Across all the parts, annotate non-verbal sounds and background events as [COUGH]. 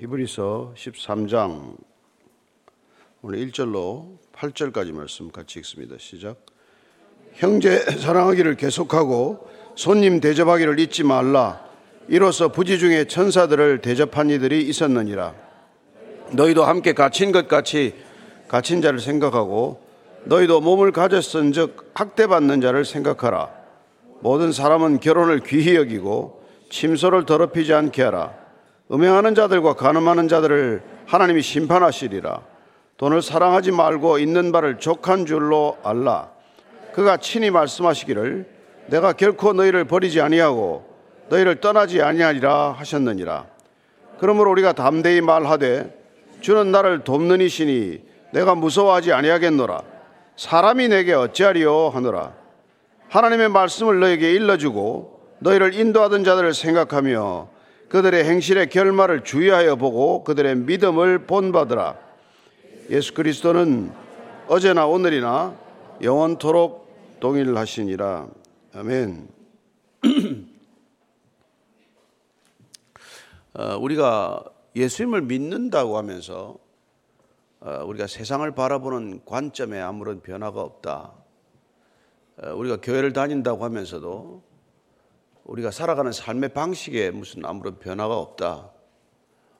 히브리서 13장 오늘 1절로 8절까지 말씀 같이 읽습니다. 시작. 형제 사랑하기를 계속하고 손님 대접하기를 잊지 말라. 이로써 부지 중에 천사들을 대접한 이들이 있었느니라. 너희도 함께 갇힌 것 같이 갇힌 자를 생각하고 너희도 몸을 가졌은즉 학대받는 자를 생각하라. 모든 사람은 결혼을 귀히 여기고 침소를 더럽히지 않게 하라. 음행하는 자들과 가늠하는 자들을 하나님이 심판하시리라. 돈을 사랑하지 말고 있는 바를 족한 줄로 알라. 그가 친히 말씀하시기를 내가 결코 너희를 버리지 아니하고 너희를 떠나지 아니하리라 하셨느니라. 그러므로 우리가 담대히 말하되 주는 나를 돕는 이시니 내가 무서워하지 아니하겠노라. 사람이 내게 어찌하리요 하노라. 하나님의 말씀을 너에게 일러주고 너희를 인도하던 자들을 생각하며 그들의 행실의 결말을 주의하여 보고 그들의 믿음을 본받으라. 예수 그리스도는 어제나 오늘이나 영원토록 동일하시니라. 아멘. [CLEARS THROAT] 어, 우리가 예수님을 믿는다고 하면서 어, 우리가 세상을 바라보는 관점에 아무런 변화가 없다. 어, 우리가 교회를 다닌다고 하면서도 우리가 살아가는 삶의 방식에 무슨 아무런 변화가 없다.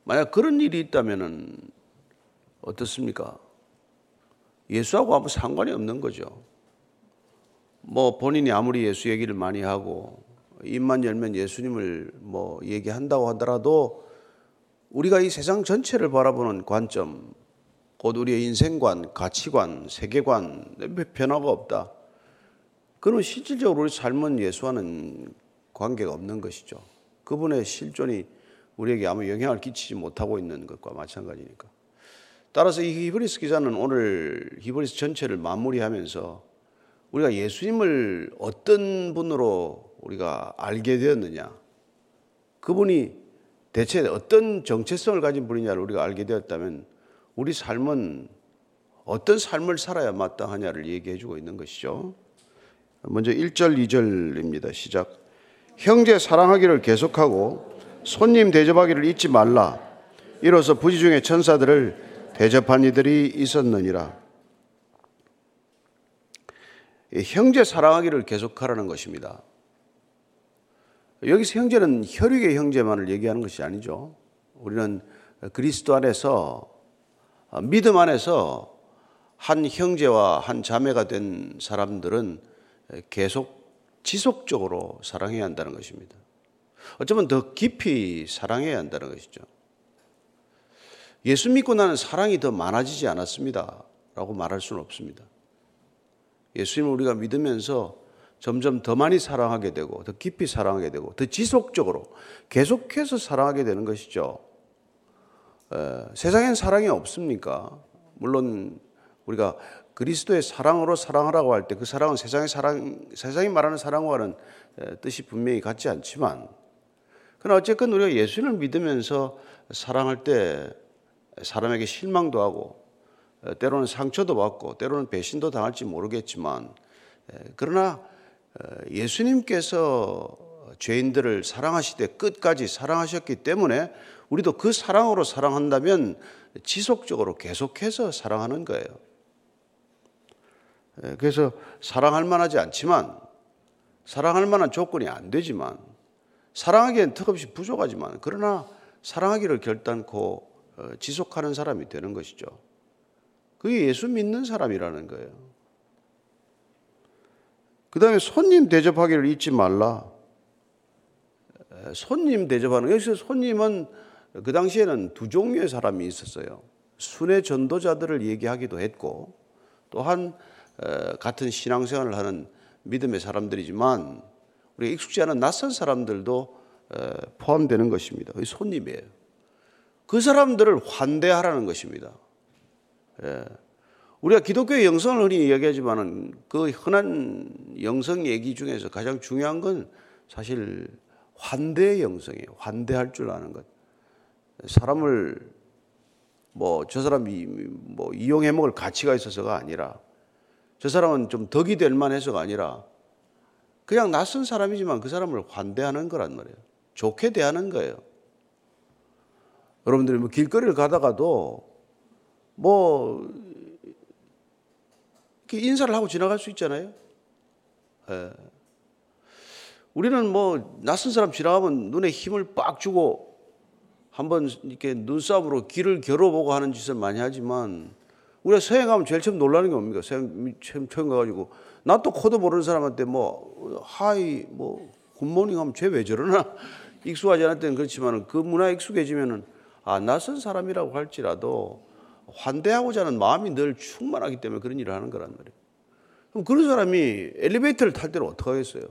만약 그런 일이 있다면 어떻습니까? 예수하고 아무 상관이 없는 거죠. 뭐 본인이 아무리 예수 얘기를 많이 하고 입만 열면 예수님을 뭐 얘기한다고 하더라도 우리가 이 세상 전체를 바라보는 관점, 곧 우리의 인생관, 가치관, 세계관 변화가 없다. 그는 실질적으로 우리 삶은 예수와는 관계가 없는 것이죠. 그분의 실존이 우리에게 아무 영향을 끼치지 못하고 있는 것과 마찬가지니까. 따라서 이 히브리스 기자는 오늘 히브리스 전체를 마무리하면서 우리가 예수님을 어떤 분으로 우리가 알게 되었느냐, 그분이 대체 어떤 정체성을 가진 분이냐를 우리가 알게 되었다면 우리 삶은 어떤 삶을 살아야 마땅하냐를 얘기해 주고 있는 것이죠. 먼저 1절, 2절입니다. 시작. 형제 사랑하기를 계속하고 손님 대접하기를 잊지 말라. 이로써 부지 중에 천사들을 대접한 이들이 있었느니라. 형제 사랑하기를 계속하라는 것입니다. 여기서 형제는 혈육의 형제만을 얘기하는 것이 아니죠. 우리는 그리스도 안에서 믿음 안에서 한 형제와 한 자매가 된 사람들은 계속 지속적으로 사랑해야 한다는 것입니다. 어쩌면 더 깊이 사랑해야 한다는 것이죠. 예수 믿고 나는 사랑이 더 많아지지 않았습니다. 라고 말할 수는 없습니다. 예수님을 우리가 믿으면서 점점 더 많이 사랑하게 되고, 더 깊이 사랑하게 되고, 더 지속적으로 계속해서 사랑하게 되는 것이죠. 에, 세상엔 사랑이 없습니까? 물론 우리가 그리스도의 사랑으로 사랑하라고 할 때 그 사랑은 세상의 사랑, 세상이 말하는 사랑과는 뜻이 분명히 같지 않지만, 그러나 어쨌건 우리가 예수님을 믿으면서 사랑할 때 사람에게 실망도 하고, 때로는 상처도 받고, 때로는 배신도 당할지 모르겠지만, 그러나 예수님께서 죄인들을 사랑하시되 끝까지 사랑하셨기 때문에 우리도 그 사랑으로 사랑한다면 지속적으로 계속해서 사랑하는 거예요. 예, 그래서 사랑할 만하지 않지만 사랑할 만한 조건이 안 되지만 사랑하기엔 턱없이 부족하지만 그러나 사랑하기를 결단코 어, 지속하는 사람이 되는 것이죠. 그게 예수 믿는 사람이라는 거예요. 그 다음에 손님 대접하기를 잊지 말라. 손님 대접하는, 여기서 손님은 그 당시에는 두 종류의 사람이 있었어요. 순회 전도자들을 얘기하기도 했고, 또한 같은 신앙생활을 하는 믿음의 사람들이지만 우리가 익숙지 않은 낯선 사람들도 포함되는 것입니다. 손님이에요. 그 사람들을 환대하라는 것입니다. 우리가 기독교의 영성을 흔히 얘기하지만은 그 흔한 영성 얘기 중에서 가장 중요한 건 사실 환대의 영성이에요. 환대할 줄 아는 것. 사람을 뭐 저 사람이 뭐 이용해 먹을 가치가 있어서가 아니라 저 사람은 좀 덕이 될 만해서가 아니라 그냥 낯선 사람이지만 그 사람을 환대하는 거란 말이에요. 좋게 대하는 거예요. 여러분들이 뭐 길거리를 가다가도 뭐 이렇게 인사를 하고 지나갈 수 있잖아요. 예. 우리는 뭐 낯선 사람 지나가면 눈에 힘을 빡 주고 한번 이렇게 눈싸움으로 길을 겨뤄보고 하는 짓을 많이 하지만 우리가 서양 가면 제일 처음 놀라는 게 뭡니까? 서양 처음, 처음 가가지고 낯도 코도 모르는 사람한테 뭐 hi 뭐 good morning 하면 쟤 왜 저러나 [LAUGHS] 익숙하지 않을 때는 그렇지만 그 문화에 익숙해지면은 아 낯선 사람이라고 할지라도 환대하고자 하는 마음이 늘 충만하기 때문에 그런 일을 하는 거란 말이에요. 그럼 그런 사람이 엘리베이터를 탈 때는 어떻게 하겠어요?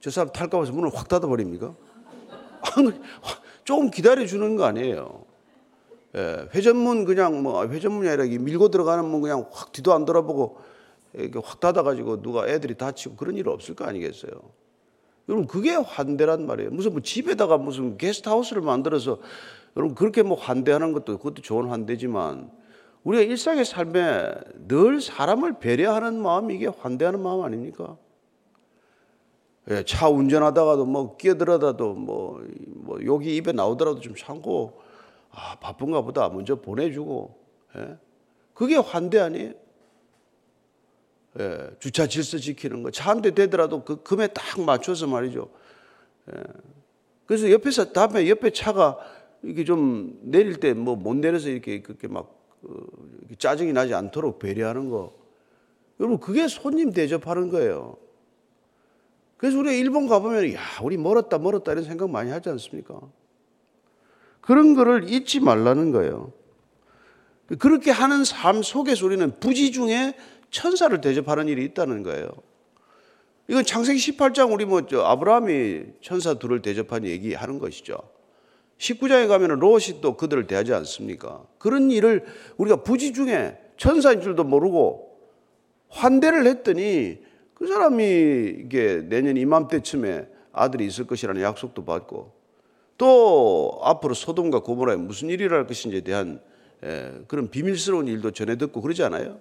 저 사람 탈까 봐서 문을 확 닫아버립니까? [LAUGHS] 조금 기다려주는 거 아니에요. 예, 회전문 그냥 뭐 회전문이 아니라 밀고 들어가는 문 그냥 확 뒤도 안 돌아보고 이렇게 확 닫아가지고 누가 애들이 다치고 그런 일 없을 거 아니겠어요? 여러분 그게 환대란 말이에요. 무슨 뭐 집에다가 무슨 게스트하우스를 만들어서 여러분 그렇게 뭐 환대하는 것도 그것도 좋은 환대지만 우리가 일상의 삶에 늘 사람을 배려하는 마음이 이게 환대하는 마음 아닙니까? 예, 차 운전하다가도 뭐 끼어들어다도 뭐, 뭐 욕이 입에 나오더라도 좀 참고 아 바쁜가 보다 먼저 보내주고 예? 그게 환대 아니에요? 예, 주차 질서 지키는 거. 차 한 대 되더라도 그 금에 딱 맞춰서 말이죠. 예. 그래서 옆에서 다음에 옆에 차가 이렇게 좀 내릴 때 뭐 못 내려서 이렇게 그렇게 막 어, 짜증이 나지 않도록 배려하는 거. 여러분 그게 손님 대접하는 거예요. 그래서 우리가 일본 가보면 야 우리 멀었다 멀었다 이런 생각 많이 하지 않습니까? 그런 거를 잊지 말라는 거예요. 그렇게 하는 삶 속에서 우리는 부지 중에 천사를 대접하는 일이 있다는 거예요. 이건 창세기 18장 우리 뭐 아브라함이 천사 둘을 대접한 얘기하는 것이죠. 19장에 가면 롯이 또 그들을 대하지 않습니까? 그런 일을 우리가 부지 중에 천사인 줄도 모르고 환대를 했더니 그 사람이 이게 내년 이맘때쯤에 아들이 있을 것이라는 약속도 받고 또 앞으로 소돔과 고모라에 무슨 일이 일어날 것인지에 대한 그런 비밀스러운 일도 전해 듣고 그러지 않아요?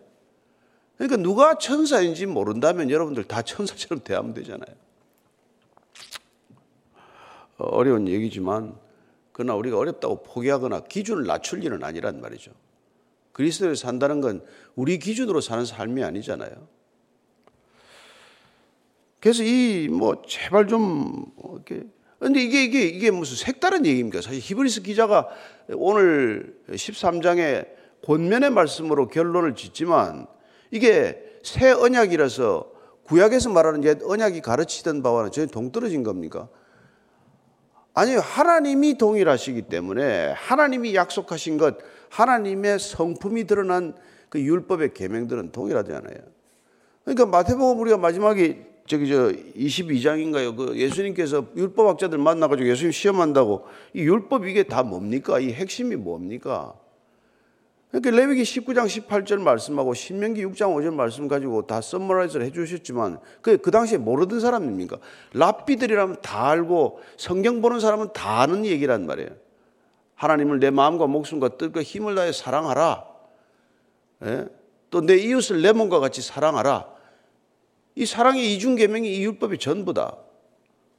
그러니까 누가 천사인지 모른다면 여러분들 다 천사처럼 대하면 되잖아요. 어, 어려운 얘기지만 그러나 우리가 어렵다고 포기하거나 기준을 낮출 일은 아니란 말이죠. 그리스도를 산다는 건 우리 기준으로 사는 삶이 아니잖아요. 그래서 이 뭐 제발 좀 이렇게 근데 이게 이게 이게 무슨 색다른 얘기입니까? 사실 히브리스 기자가 오늘 13장의 권면의 말씀으로 결론을 짓지만 이게 새 언약이라서 구약에서 말하는 옛 언약이 가르치던 바와는 전혀 동떨어진 겁니까? 아니요. 하나님이 동일하시기 때문에 하나님이 약속하신 것, 하나님의 성품이 드러난 그 율법의 계명들은 동일하잖아요. 그러니까 마태복음 우리가 마지막에 저기 저 22장인가요? 그 예수님께서 율법학자들 만나가지고 예수님 시험한다고 이 율법 이게 다 뭡니까? 이 핵심이 뭡니까? 그러니까 레위기 19장 18절 말씀하고 신명기 6장 5절 말씀 가지고 다 썸머라이즈를 해 주셨지만 그, 그 당시에 모르던 사람입니까? 랍비들이라면 다 알고 성경 보는 사람은 다 아는 얘기란 말이에요. 하나님을 내 마음과 목숨과 뜻과 힘을 다해 사랑하라. 예? 또내 이웃을 내 몸과 같이 사랑하라. 이 사랑의 이중 계명이 이 율법이 전부다.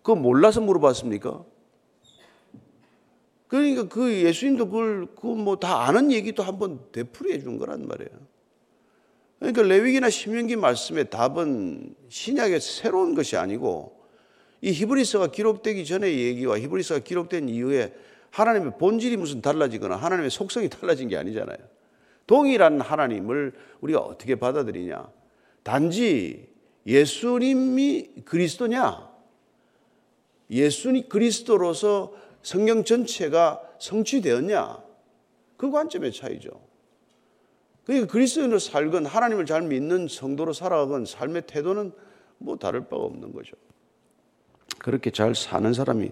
그거 몰라서 물어봤습니까? 그러니까 그 예수님도 그걸 그 뭐 다 아는 얘기도 한번 되풀이해 준 거란 말이에요. 그러니까 레위기나 신명기 말씀의 답은 신약의 새로운 것이 아니고 이 히브리서가 기록되기 전의 얘기와 히브리서가 기록된 이후에 하나님의 본질이 무슨 달라지거나 하나님의 속성이 달라진 게 아니잖아요. 동일한 하나님을 우리가 어떻게 받아들이냐? 단지 예수님이 그리스도냐? 예수님 그리스도로서 성경 전체가 성취되었냐? 그 관점의 차이죠. 그러니까 그리스도인으로 살건 하나님을 잘 믿는 성도로 살아가건 삶의 태도는 뭐 다를 바가 없는 거죠. 그렇게 잘 사는 사람이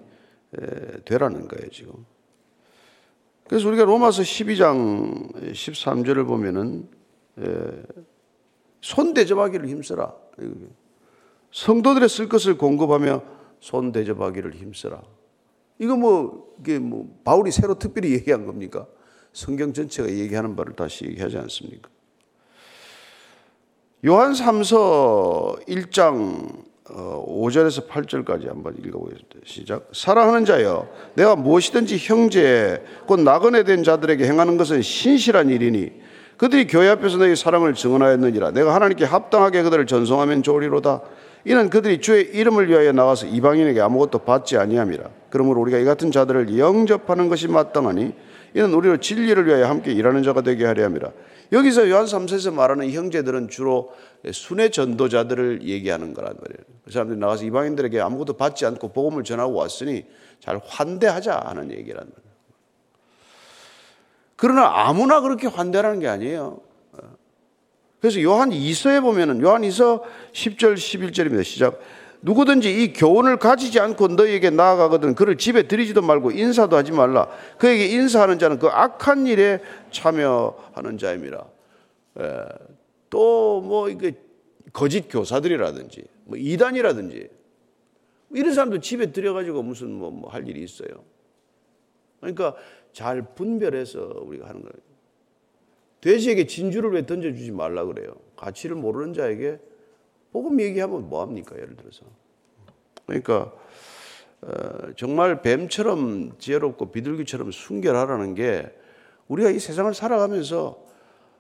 되라는 거예요, 지금. 그래서 우리가 로마서 12장 13절을 보면은 손 대접하기를 힘써라. 성도들의 쓸 것을 공급하며 손 대접하기를 힘써라. 이거 뭐, 이게 뭐, 바울이 새로 특별히 얘기한 겁니까? 성경 전체가 얘기하는 바를 다시 얘기하지 않습니까? 요한 3서 1장 5절에서 8절까지 한번 읽어보겠습니다. 시작. 사랑하는 자여, 내가 무엇이든지 형제, 곧 나그네 된 자들에게 행하는 것은 신실한 일이니 그들이 교회 앞에서 너희 사랑을 증언하였느니라. 내가 하나님께 합당하게 그들을 전송하면 좋으리로다. 이는 그들이 주의 이름을 위하여 나와서 이방인에게 아무것도 받지 아니함이라. 그러므로 우리가 이 같은 자들을 영접하는 것이 마땅하니 이는 우리로 진리를 위하여 함께 일하는 자가 되게 하려 함이라. 여기서 요한 3세에서 말하는 형제들은 주로 순회 전도자들을 얘기하는 거란 말이에요. 그 사람들이 나가서 이방인들에게 아무것도 받지 않고 복음을 전하고 왔으니 잘 환대하자 하는 얘기란 말이에요. 그러나 아무나 그렇게 환대하는 게 아니에요. 그래서 요한 2서에 보면은 요한 2서 10절 11절입니다. 시작. 누구든지 이 교훈을 가지지 않고 너에게 나아가거든 그를 집에 들이지도 말고 인사도 하지 말라. 그에게 인사하는 자는 그 악한 일에 참여하는 자입니다. 또 뭐 이게 거짓 교사들이라든지 뭐 이단이라든지 이런 사람도 집에 들여가지고 무슨 뭐 할 일이 있어요. 그러니까 잘 분별해서 우리가 하는 거예요. 돼지에게 진주를 왜 던져주지 말라 그래요? 가치를 모르는 자에게 복음 얘기하면 뭐 합니까? 예를 들어서. 그러니까 어, 정말 뱀처럼 지혜롭고 비둘기처럼 순결하라는 게 우리가 이 세상을 살아가면서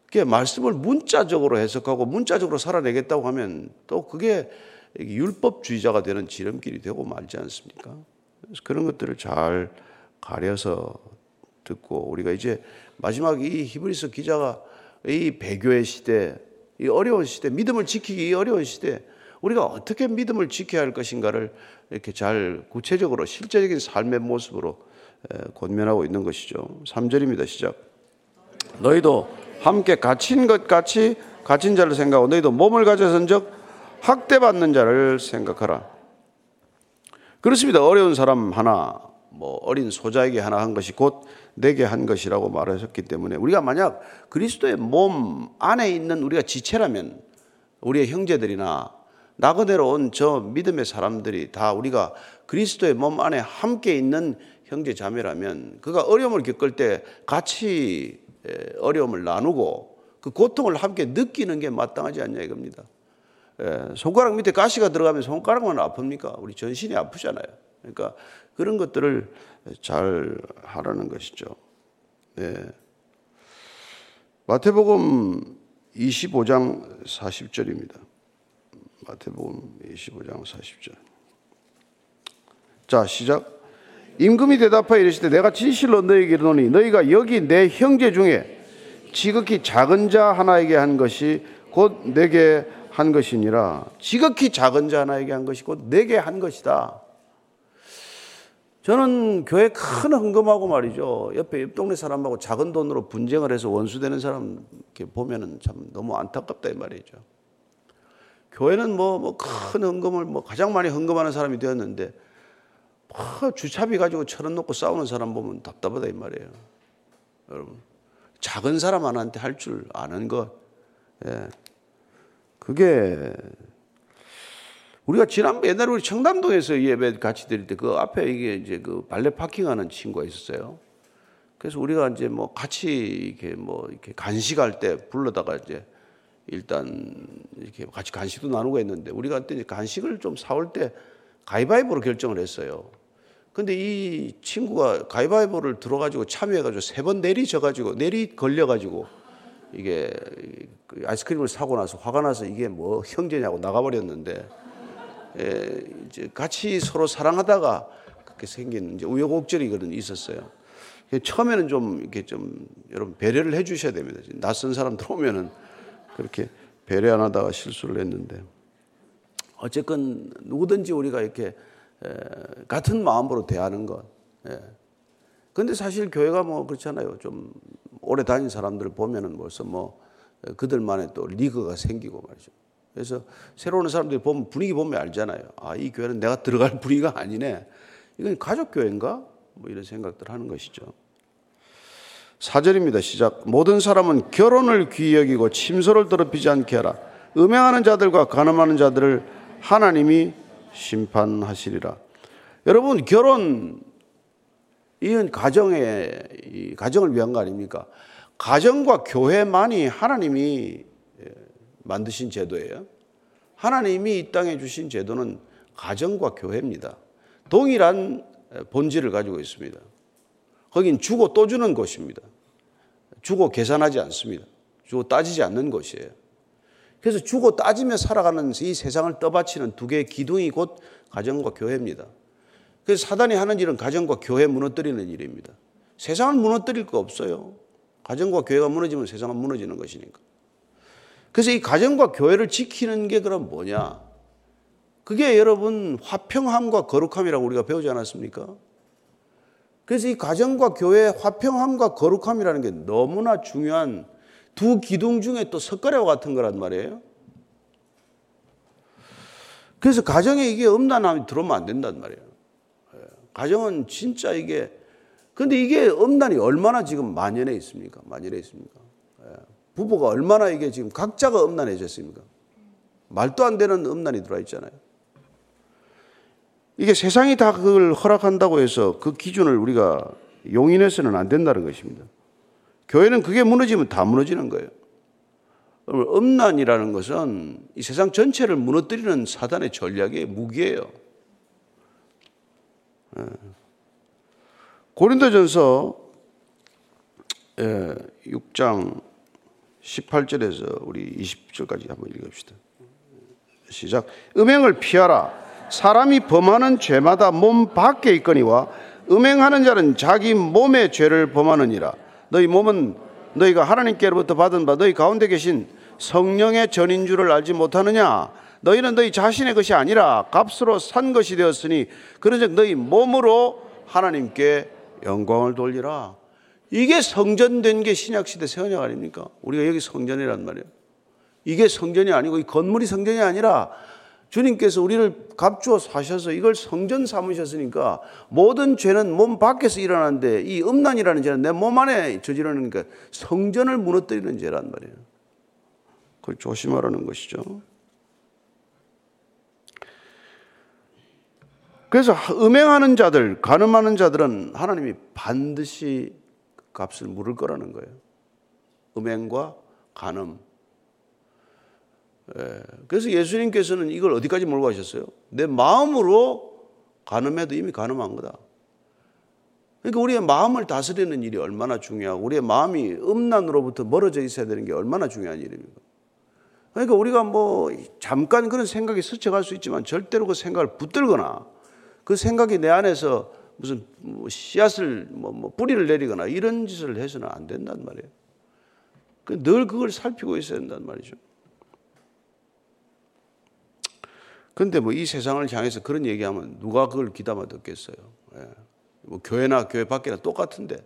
그게 말씀을 문자적으로 해석하고 문자적으로 살아내겠다고 하면 또 그게 율법주의자가 되는 지름길이 되고 말지 않습니까? 그래서 그런 것들을 잘 가려서 듣고 우리가 이제 마지막 이 히브리서 기자가 이 배교의 시대 이 어려운 시대, 믿음을 지키기 어려운 시대, 우리가 어떻게 믿음을 지켜야 할 것인가를 이렇게 잘 구체적으로 실제적인 삶의 모습으로 권면하고 있는 것이죠. 3절입니다. 시작. 너희도 함께 갇힌 것 같이 갇힌 자를 생각하고 너희도 몸을 가져선 적 학대받는 자를 생각하라. 그렇습니다. 어려운 사람 하나, 뭐 어린 소자에게 하나 한 것이 곧 내게 한 것이라고 말하셨기 때문에 우리가 만약 그리스도의 몸 안에 있는 우리가 지체라면 우리의 형제들이나 나그네로 온 저 믿음의 사람들이 다 우리가 그리스도의 몸 안에 함께 있는 형제 자매라면 그가 어려움을 겪을 때 같이 어려움을 나누고 그 고통을 함께 느끼는 게 마땅하지 않냐 이겁니다. 손가락 밑에 가시가 들어가면 손가락만 아픕니까? 우리 전신이 아프잖아요. 그러니까 그런 것들을 잘 하라는 것이죠. 네. 마태복음 25장 40절입니다. 마태복음 25장 40절. 자, 시작. 임금이 대답하여 이르시되 내가 진실로 너희에게 이르노니 너희가 여기 내 형제 중에 지극히 작은 자 하나에게 한 것이 곧 내게 한 것이니라. 지극히 작은 자 하나에게 한 것이 곧 내게 한 것이다. 저는 교회 큰 헌금하고 말이죠. 옆에 옆 동네 사람하고 작은 돈으로 분쟁을 해서 원수되는 사람 이렇게 보면은 참 너무 안타깝다 이 말이죠. 교회는 뭐, 뭐 큰 헌금을 뭐 가장 많이 헌금하는 사람이 되었는데 뭐 주차비 가지고 천 원 놓고 싸우는 사람 보면 답답하다 이 말이에요. 여러분. 작은 사람 하나한테 할 줄 아는 것. 예. 그게 우리가 지난번 옛날에 우리 청담동에서 예배 같이 드릴 때 그 앞에 이게 이제 그 발레 파킹하는 친구가 있었어요. 그래서 우리가 이제 뭐 같이 이렇게 뭐 이렇게 간식할 때 불러다가 이제 일단 이렇게 같이 간식도 나누고 했는데 우리가 그때 간식을 좀 사올 때 가위바위보로 결정을 했어요. 근데 이 친구가 가위바위보를 들어가지고 참여해가지고 세 번 내리져가지고 내리 걸려가지고 이게 그 아이스크림을 사고 나서 화가 나서 이게 뭐 형제냐고 나가버렸는데 예, 이제 같이 서로 사랑하다가 그렇게 생긴 이제 우여곡절이 그런 있었어요. 처음에는 좀 이렇게 좀 여러분 배려를 해 주셔야 됩니다. 낯선 사람 들어오면은 그렇게 배려 안 하다가 실수를 했는데 어쨌건 누구든지 우리가 이렇게 같은 마음으로 대하는 것. 그런데 사실 교회가 뭐 그렇잖아요. 좀 오래 다닌 사람들 보면은 벌써 뭐 그들만의 또 리그가 생기고 말이죠. 그래서 새로 오는 사람들이 보면 분위기 보면 알잖아요. 아, 이 교회는 내가 들어갈 [LAUGHS] 분위기가 아니네. 이건 가족 교회인가? 뭐 이런 생각들 하는 것이죠. 사절입니다. 시작. 모든 사람은 결혼을 귀히 여기고 침소를 더럽히지 않게 하라. 음행하는 자들과 가늠하는 자들을 하나님이 심판하시리라. 여러분, 결혼, 이건 가정의, 가정을 위한 거 아닙니까? 가정과 교회만이 하나님이 만드신 제도예요. 하나님이 이 땅에 주신 제도는 가정과 교회입니다. 동일한 본질을 가지고 있습니다. 거긴 주고 또 주는 곳입니다. 주고 계산하지 않습니다. 주고 따지지 않는 곳이에요. 그래서 주고 따지며 살아가는 이 세상을 떠받치는 두 개의 기둥이 곧 가정과 교회입니다. 그래서 사단이 하는 일은 가정과 교회 무너뜨리는 일입니다. 세상을 무너뜨릴 거 없어요. 가정과 교회가 무너지면 세상은 무너지는 것이니까. 그래서 이 가정과 교회를 지키는 게 그럼 뭐냐? 그게 여러분 화평함과 거룩함이라고 우리가 배우지 않았습니까? 그래서 이 가정과 교회의 화평함과 거룩함이라는 게 너무나 중요한 두 기둥 중에 또 석가래와 같은 거란 말이에요. 그래서 가정에 이게 음란함이 들어오면 안 된단 말이에요. 예. 가정은 진짜 이게 근데 이게 음란이 얼마나 지금 만연해 있습니까? 만연해 있습니까? 예. 부부가 얼마나 이게 지금 각자가 음란해졌습니까? 말도 안 되는 음란이 들어와 있잖아요. 이게 세상이 다 그걸 허락한다고 해서 그 기준을 우리가 용인해서는 안 된다는 것입니다. 교회는 그게 무너지면 다 무너지는 거예요. 음란이라는 것은 이 세상 전체를 무너뜨리는 사단의 전략의 무기예요. 예. 고린도전서 6장 예, 18절에서 우리 20절까지 한번 읽읍시다. 시작. 음행을 피하라. 사람이 범하는 죄마다 몸 밖에 있거니와 음행하는 자는 자기 몸의 죄를 범하느니라. 너희 몸은 너희가 하나님께로부터 받은 바 너희 가운데 계신 성령의 전인 줄을 알지 못하느냐? 너희는 너희 자신의 것이 아니라 값으로 산 것이 되었으니 그런즉 너희 몸으로 하나님께 영광을 돌리라. 이게 성전된 게 신약시대 새 언약 아닙니까? 우리가 여기 성전이란 말이에요. 이게 성전이 아니고 이 건물이 성전이 아니라 주님께서 우리를 값주어 사셔서 이걸 성전 삼으셨으니까 모든 죄는 몸 밖에서 일어나는데 이 음란이라는 죄는 내 몸 안에 저지르는 그 성전을 무너뜨리는 죄란 말이에요. 그걸 조심하라는 것이죠. 그래서 음행하는 자들, 가늠하는 자들은 하나님이 반드시 값을 물을 거라는 거예요. 음행과 간음. 예. 그래서 예수님께서는 이걸 어디까지 몰고 가셨어요? 내 마음으로 간음해도 이미 간음한 거다. 그러니까 우리의 마음을 다스리는 일이 얼마나 중요하고 우리의 마음이 음란으로부터 멀어져 있어야 되는 게 얼마나 중요한 일입니까? 그러니까 우리가 뭐 잠깐 그런 생각이 스쳐갈 수 있지만 절대로 그 생각을 붙들거나 그 생각이 내 안에서 무슨 뭐 씨앗을 뭐, 뭐 뿌리를 내리거나 이런 짓을 해서는 안 된단 말이에요. 그늘 그걸 살피고 있어야 된단 말이죠. 근데 뭐 이 세상을 향해서 그런 얘기하면 누가 그걸 귀담아 듣겠어요. 예. 뭐 교회나 교회 밖이나 똑같은데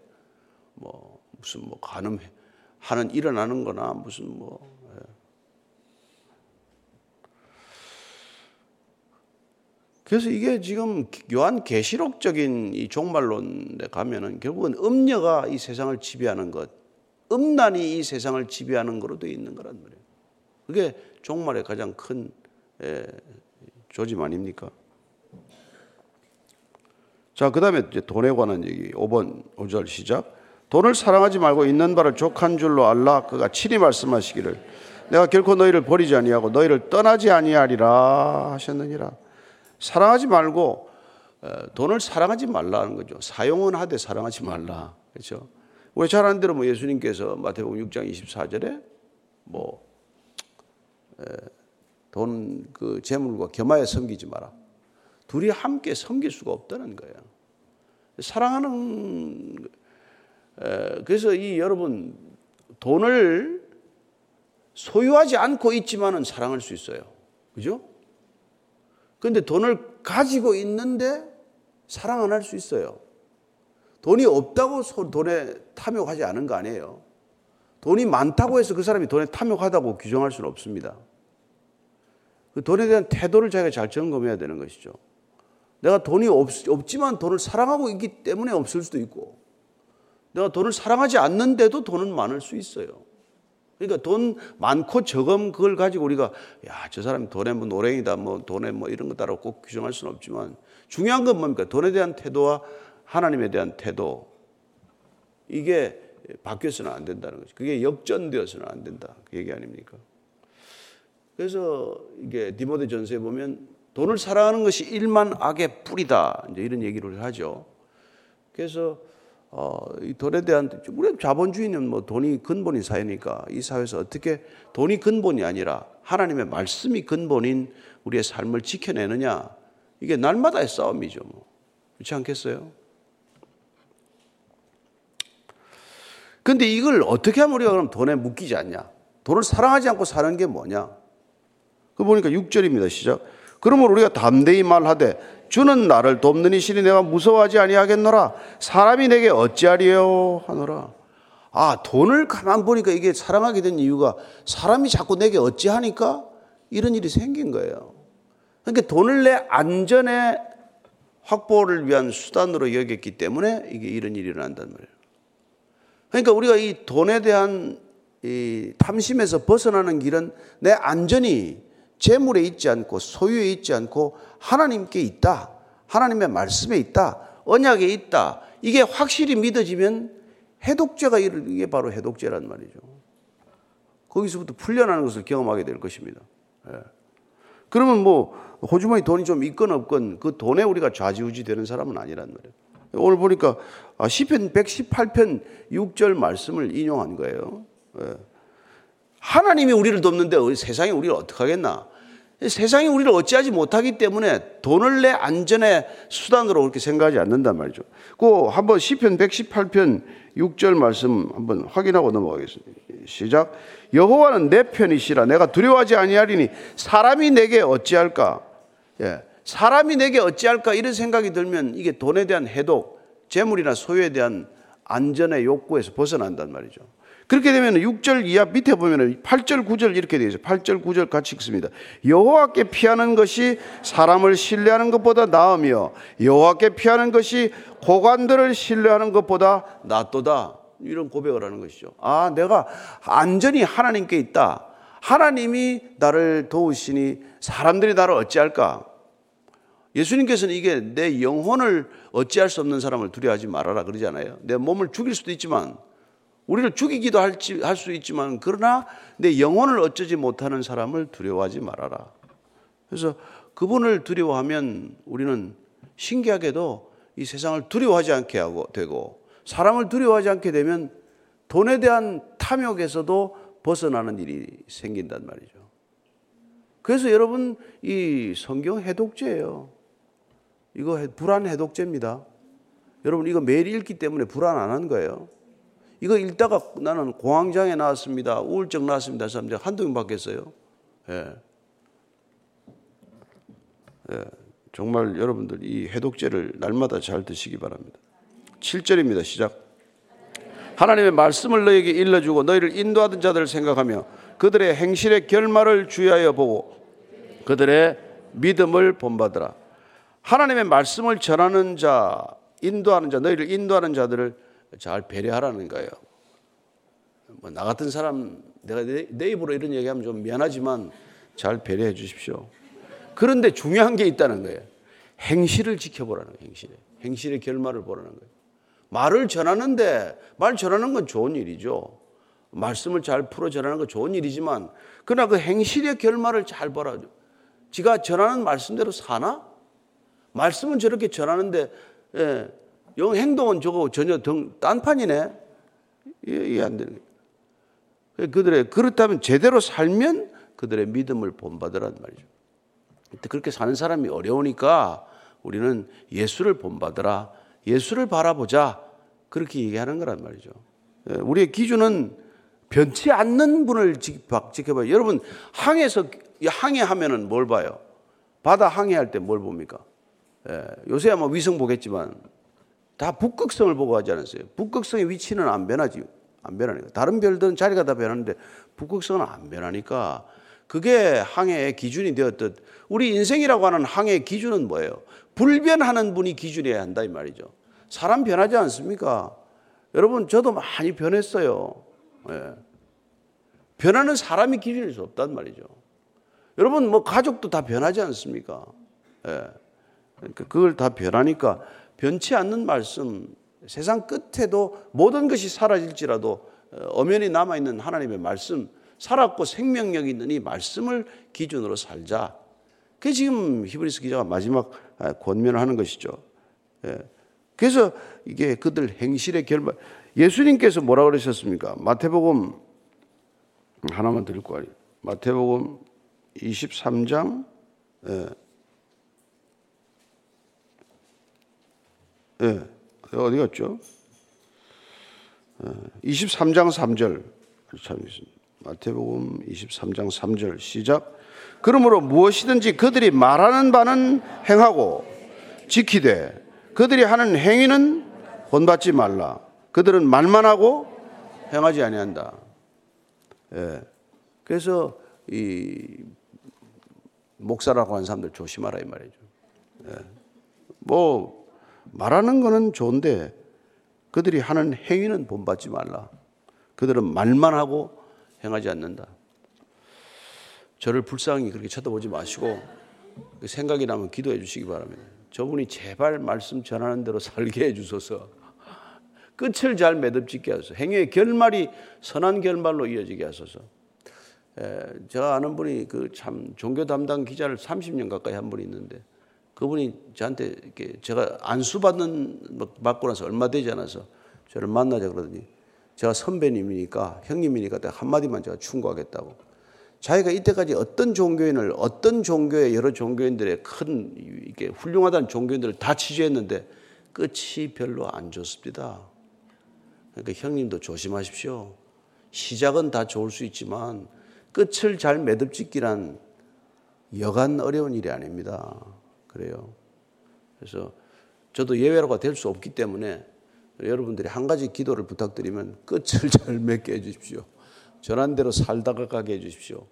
뭐 무슨 뭐 가늠하는 일어나는 거나 무슨 뭐 그래서 이게 지금 요한 계시록적인 이 종말론에 가면은 결국은 음녀가 이 세상을 지배하는 것, 음란이 이 세상을 지배하는 거로 되어 있는 거란 말이에요. 그게 종말의 가장 큰 에, 조짐 아닙니까? 자, 그 다음에 이제 돈에 관한 얘기. 5번, 5절 시작. 돈을 사랑하지 말고 있는 바를 족한 줄로 알라. 그가 친히 말씀하시기를 내가 결코 너희를 버리지 아니하고 너희를 떠나지 아니하리라 하셨느니라. 사랑하지 말고 어, 돈을 사랑하지 말라는 거죠. 사용은 하되 사랑하지 말라. 그렇죠? 우리 잘 아는 대로 뭐 예수님께서 마태복음 6장 24절에 뭐 돈 그 재물과 겸하여 섬기지 마라. 둘이 함께 섬길 수가 없다는 거예요. 사랑하는 그래서 이 여러분 돈을 소유하지 않고 있지만은 사랑할 수 있어요. 그죠? 그런데 돈을 가지고 있는데 사랑 안 할 수 있어요. 돈이 없다고 돈에 탐욕하지 않은 거 아니에요. 돈이 많다고 해서 그 사람이 돈에 탐욕하다고 규정할 수는 없습니다. 그 돈에 대한 태도를 자기가 잘 점검해야 되는 것이죠. 내가 돈이 없, 없지만 돈을 사랑하고 있기 때문에 없을 수도 있고, 내가 돈을 사랑하지 않는데도 돈은 많을 수 있어요. 그러니까 돈 많고 적음 그걸 가지고 우리가 야, 저 사람이 돈에 뭐 노랭이다, 뭐 돈에 뭐 이런 거 따라 꼭 규정할 수는 없지만 중요한 건 뭡니까? 돈에 대한 태도와 하나님에 대한 태도. 이게 바뀌어서는 안 된다는 거죠. 그게 역전되어서는 안 된다. 그 얘기 아닙니까? 그래서 이게 디모데 전서에 보면 돈을 사랑하는 것이 일만 악의 뿌리다. 이제 이런 얘기를 하죠. 그래서 어, 이 돈에 대한 우리 자본주의는 뭐 돈이 근본인 사회니까 이 사회에서 어떻게 돈이 근본이 아니라 하나님의 말씀이 근본인 우리의 삶을 지켜내느냐 이게 날마다의 싸움이죠. 뭐. 그렇지 않겠어요? 근데 이걸 어떻게 하면 우리가 그럼 돈에 묶이지 않냐? 돈을 사랑하지 않고 사는 게 뭐냐? 그 보니까 6절입니다. 시작. 그러면 우리가 담대히 말하되 주는 나를 돕는 이시니 내가 무서워하지 아니하겠노라. 사람이 내게 어찌하리요 하노라. 아, 돈을 가만 보니까 이게 사랑하게 된 이유가 사람이 자꾸 내게 어찌하니까 이런 일이 생긴 거예요. 그러니까 돈을 내 안전의 확보를 위한 수단으로 여겼기 때문에 이게 이런 일이 일어난단 말이에요. 그러니까 우리가 이 돈에 대한 이 탐심에서 벗어나는 길은 내 안전이 재물에 있지 않고 소유에 있지 않고 하나님께 있다. 하나님의 말씀에 있다. 언약에 있다. 이게 확실히 믿어지면 해독제가 이게 바로 해독제란 말이죠. 거기서부터 풀려나는 것을 경험하게 될 것입니다. 예. 그러면 뭐 호주머니 돈이 좀 있건 없건 그 돈에 우리가 좌지우지 되는 사람은 아니란 말이에요. 오늘 보니까 아, 시편 118편 6절 말씀을 인용한 거예요. 예. 하나님이 우리를 돕는데 세상이 우리를 어떻게 하겠나? 세상이 우리를 어찌하지 못하기 때문에 돈을 내 안전의 수단으로 그렇게 생각하지 않는단 말이죠. 그 한번 시편 118편 6절 말씀 한번 확인하고 넘어가겠습니다. 시작. 여호와는 내 편이시라 내가 두려워하지 아니하리니 사람이 내게 어찌할까? 예. 사람이 내게 어찌할까 이런 생각이 들면 이게 돈에 대한 해독, 재물이나 소유에 대한 안전의 욕구에서 벗어난단 말이죠. 그렇게 되면 6절 이하 밑에 보면 8절 9절 이렇게 되어 있어요. 8절 9절 같이 읽습니다. 여호와께 피하는 것이 사람을 신뢰하는 것보다 나으며 여호와께 피하는 것이 고관들을 신뢰하는 것보다 낫도다. 이런 고백을 하는 것이죠. 아, 내가 안전히 하나님께 있다. 하나님이 나를 도우시니 사람들이 나를 어찌할까? 예수님께서는 이게 내 영혼을 어찌할 수 없는 사람을 두려워하지 말아라 그러잖아요. 내 몸을 죽일 수도 있지만 우리를 죽이기도 할수 있지만 그러나 내 영혼을 어쩌지 못하는 사람을 두려워하지 말아라. 그래서 그분을 두려워하면 우리는 신기하게도 이 세상을 두려워하지 않게 하고 되고 사람을 두려워하지 않게 되면 돈에 대한 탐욕에서도 벗어나는 일이 생긴단 말이죠. 그래서 여러분 이 성경 해독제예요. 이거 불안 해독제입니다. 여러분 이거 매일 읽기 때문에 불안 안 한 거예요. 이거 읽다가 나는 공황장애 나왔습니다. 우울증 나왔습니다. 사람들 한두 명 받겠어요. 예. 예. 정말 여러분들 이 해독제를 날마다 잘 드시기 바랍니다. 7절입니다. 시작. 하나님의 말씀을 너에게 일러주고 너희를 인도하던 자들을 생각하며 그들의 행실의 결말을 주의하여 보고 그들의 믿음을 본받으라. 하나님의 말씀을 전하는 자, 인도하는 자, 너희를 인도하는 자들을 잘 배려하라는 거예요. 뭐 나 같은 사람 내가 내, 내 입으로 이런 얘기하면 좀 미안하지만 잘 배려해 주십시오. 그런데 중요한 게 있다는 거예요. 행실을 지켜보라는 거예요. 행실에. 행실의 결말을 보라는 거예요. 말을 전하는데 말 전하는 건 좋은 일이죠. 말씀을 잘 풀어 전하는 건 좋은 일이지만 그러나 그 행실의 결말을 잘 보라. 지가 전하는 말씀대로 사나? 말씀은 저렇게 전하는데 예, 영 행동은 저거 전혀 등, 딴판이네. 이해 안 되는. 그들의 그렇다면 제대로 살면 그들의 믿음을 본받으란 말이죠. 그렇게 사는 사람이 어려우니까 우리는 예수를 본받으라. 예수를 바라보자. 그렇게 얘기하는 거란 말이죠. 예, 우리의 기준은 변치 않는 분을 지켜봐요. 여러분, 항해에서, 항해하면은 뭘 봐요? 바다 항해할 때 뭘 봅니까? 예, 요새 아마 위성 보겠지만 다 북극성을 보고 하지 않았어요. 북극성의 위치는 안 변하지. 안 변하니까. 다른 별들은 자리가 다 변하는데 북극성은 안 변하니까 그게 항해의 기준이 되었듯 우리 인생이라고 하는 항해의 기준은 뭐예요? 불변하는 분이 기준이어야 한다 이 말이죠. 사람 변하지 않습니까? 여러분 저도 많이 변했어요. 예. 변하는 사람이 기준일 수 없단 말이죠. 여러분 뭐 가족도 다 변하지 않습니까? 예. 그러니까 그걸 다 변하니까 변치 않는 말씀, 세상 끝에도 모든 것이 사라질지라도 어, 엄연히 남아있는 하나님의 말씀, 살았고 생명력이 있는 이 말씀을 기준으로 살자. 그게 지금 히브리스 기자가 마지막 아, 권면을 하는 것이죠. 예. 그래서 이게 그들 행실의 결말. 예수님께서 뭐라 그러셨습니까? 마태복음 하나만 드릴 거아요 마태복음 23장 예. 예. 어디 갔죠? 23장 3절 참 마태복음 23장 3절 시작. 그러므로 무엇이든지 그들이 말하는 바는 행하고 지키되 그들이 하는 행위는 본받지 말라. 그들은 말만 하고 행하지 아니한다. 예. 그래서 이 목사라고 하는 사람들 조심하라 이 말이죠. 예. 뭐 말하는 거는 좋은데 그들이 하는 행위는 본받지 말라. 그들은 말만 하고 행하지 않는다. 저를 불쌍히 그렇게 쳐다보지 마시고 그 생각이 나면 기도해 주시기 바랍니다. 저분이 제발 말씀 전하는 대로 살게 해 주소서. 끝을 잘 매듭짓게 하소서. 행위의 결말이 선한 결말로 이어지게 하소서. 에, 제가 아는 분이 그 참 종교 담당 기자를 30년 가까이 한 분이 있는데 그분이 저한테 이렇게 제가 안수받는 뭐 받고 나서 얼마 되지 않아서 저를 만나자 그러더니 제가 선배님이니까 형님이니까 한마디만 제가 충고하겠다고. 자기가 이때까지 어떤 종교인을 어떤 종교의 여러 종교인들의 큰 이게 훌륭하다는 종교인들을 다 취재했는데 끝이 별로 안 좋습니다. 그러니까 형님도 조심하십시오. 시작은 다 좋을 수 있지만 끝을 잘 매듭짓기란 여간 어려운 일이 아닙니다. 그래요. 그래서 저도 예외로가 될 수 없기 때문에 여러분들이 한 가지 기도를 부탁드리면 끝을 [LAUGHS] 잘 맺게 해주십시오. 전한 대로 살다가 가게 해주십시오.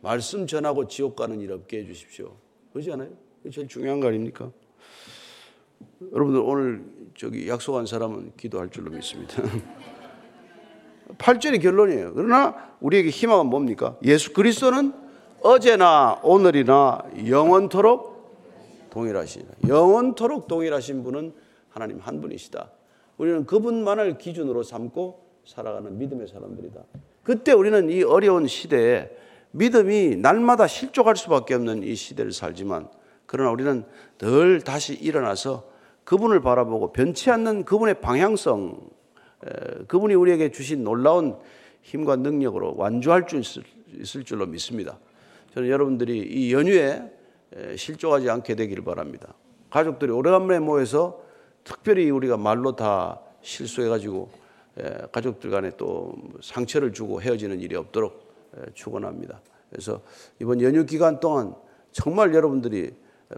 말씀 전하고 지옥 가는 일 없게 해주십시오. 그렇지 않아요? 그게 제일 중요한 거 아닙니까? 여러분들 오늘 저기 약속한 사람은 기도할 줄로 믿습니다. [LAUGHS] 8절이 결론이에요. 그러나 우리에게 희망은 뭡니까? 예수 그리스도는 어제나 오늘이나 영원토록 동일하시니 영원토록 동일하신 분은 하나님 한 분이시다. 우리는 그분만을 기준으로 삼고 살아가는 믿음의 사람들이다. 그때 우리는 이 어려운 시대에 믿음이 날마다 실족할 수밖에 없는 이 시대를 살지만 그러나 우리는 늘 다시 일어나서 그분을 바라보고 변치 않는 그분의 방향성, 그분이 우리에게 주신 놀라운 힘과 능력으로 완주할 수 있을 줄로 믿습니다. 저는 여러분들이 이 연휴에 실족하지 않게 되기를 바랍니다. 가족들이 오래간만에 모여서 특별히 우리가 말로 다 실수해가지고 가족들 간에 또 상처를 주고 헤어지는 일이 없도록 축원합니다. 그래서 이번 연휴 기간 동안 정말 여러분들이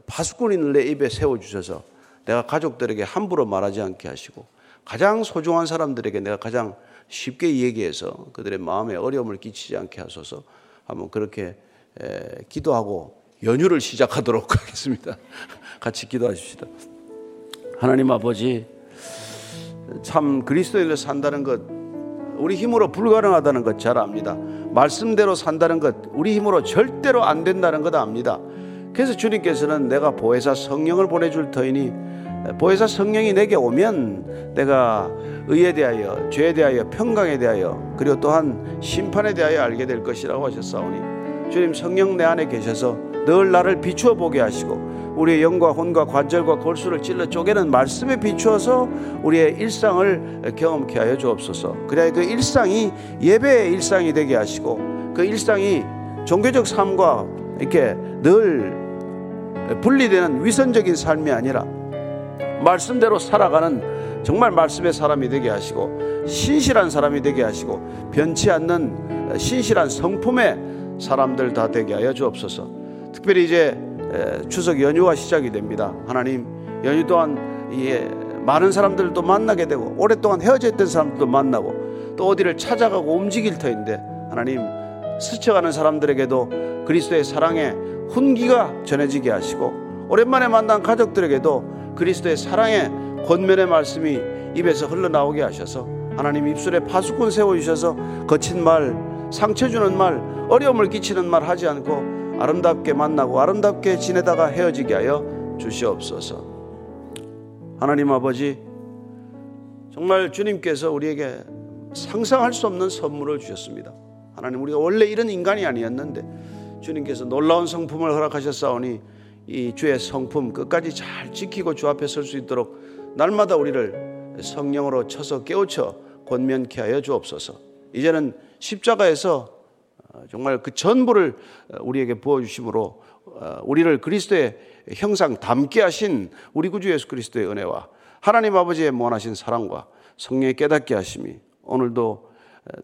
파수꾼인을 내 입에 세워 주셔서 내가 가족들에게 함부로 말하지 않게 하시고 가장 소중한 사람들에게 내가 가장 쉽게 얘기해서 그들의 마음에 어려움을 끼치지 않게 하소서 한번 그렇게 기도하고 연휴를 시작하도록 [LAUGHS] 하겠습니다. 같이 기도하십시다. 하나님 아버지, 참 그리스도인으로 산다는 것, 우리 힘으로 불가능하다는 것 잘 압니다. 말씀대로 산다는 것, 우리 힘으로 절대로 안 된다는 것 압니다. 그래서 주님께서는 내가 보혜사 성령을 보내줄 터이니 보혜사 성령이 내게 오면 내가 의에 대하여 죄에 대하여 평강에 대하여 그리고 또한 심판에 대하여 알게 될 것이라고 하셨사오니 주님 성령 내 안에 계셔서 늘 나를 비추어 보게 하시고 우리의 영과 혼과 관절과 골수를 찔러 쪼개는 말씀에 비추어서 우리의 일상을 경험케 하여 주옵소서. 그래야 그 일상이 예배의 일상이 되게 하시고 그 일상이 종교적 삶과 이렇게 늘 분리되는 위선적인 삶이 아니라 말씀대로 살아가는 정말 말씀의 사람이 되게 하시고 신실한 사람이 되게 하시고 변치 않는 신실한 성품의 사람들 다 되게 하여 주옵소서. 특별히 이제 추석 연휴가 시작이 됩니다. 하나님 연휴 동안 많은 사람들도 만나게 되고 오랫동안 헤어져 있던 사람들도 만나고 또 어디를 찾아가고 움직일 터인데 하나님 스쳐가는 사람들에게도 그리스도의 사랑의 훈기가 전해지게 하시고 오랜만에 만난 가족들에게도 그리스도의 사랑의 권면의 말씀이 입에서 흘러나오게 하셔서 하나님 입술에 파수꾼 세워주셔서 거친 말, 상처 주는 말, 어려움을 끼치는 말 하지 않고 아름답게 만나고 아름답게 지내다가 헤어지게 하여 주시옵소서. 하나님 아버지, 정말 주님께서 우리에게 상상할 수 없는 선물을 주셨습니다. 하나님 우리가 원래 이런 인간이 아니었는데 주님께서 놀라운 성품을 허락하셨사오니 이 주의 성품 끝까지 잘 지키고 주 앞에 설 수 있도록 날마다 우리를 성령으로 쳐서 깨우쳐 권면케 하여 주옵소서. 이제는 십자가에서 어, 정말 그 전부를 우리에게 부어 주심으로 어, 우리를 그리스도의 형상 담게 하신 우리 구주 예수 그리스도의 은혜와 하나님 아버지의 무한하신 사랑과 성령의 깨닫게 하심이 오늘도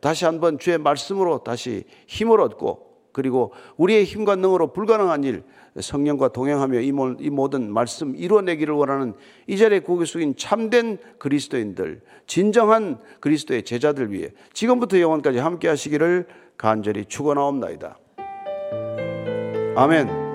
다시 한번 주의 말씀으로 다시 힘을 얻고 그리고 우리의 힘과 능으로 불가능한 일 성령과 동행하며 이 모든 말씀 이루어내기를 원하는 이 자리에 고개 숙인 참된 그리스도인들 진정한 그리스도의 제자들 위해 지금부터 영원까지 함께 하시기를 간절히 축원하옵나이다. 아멘.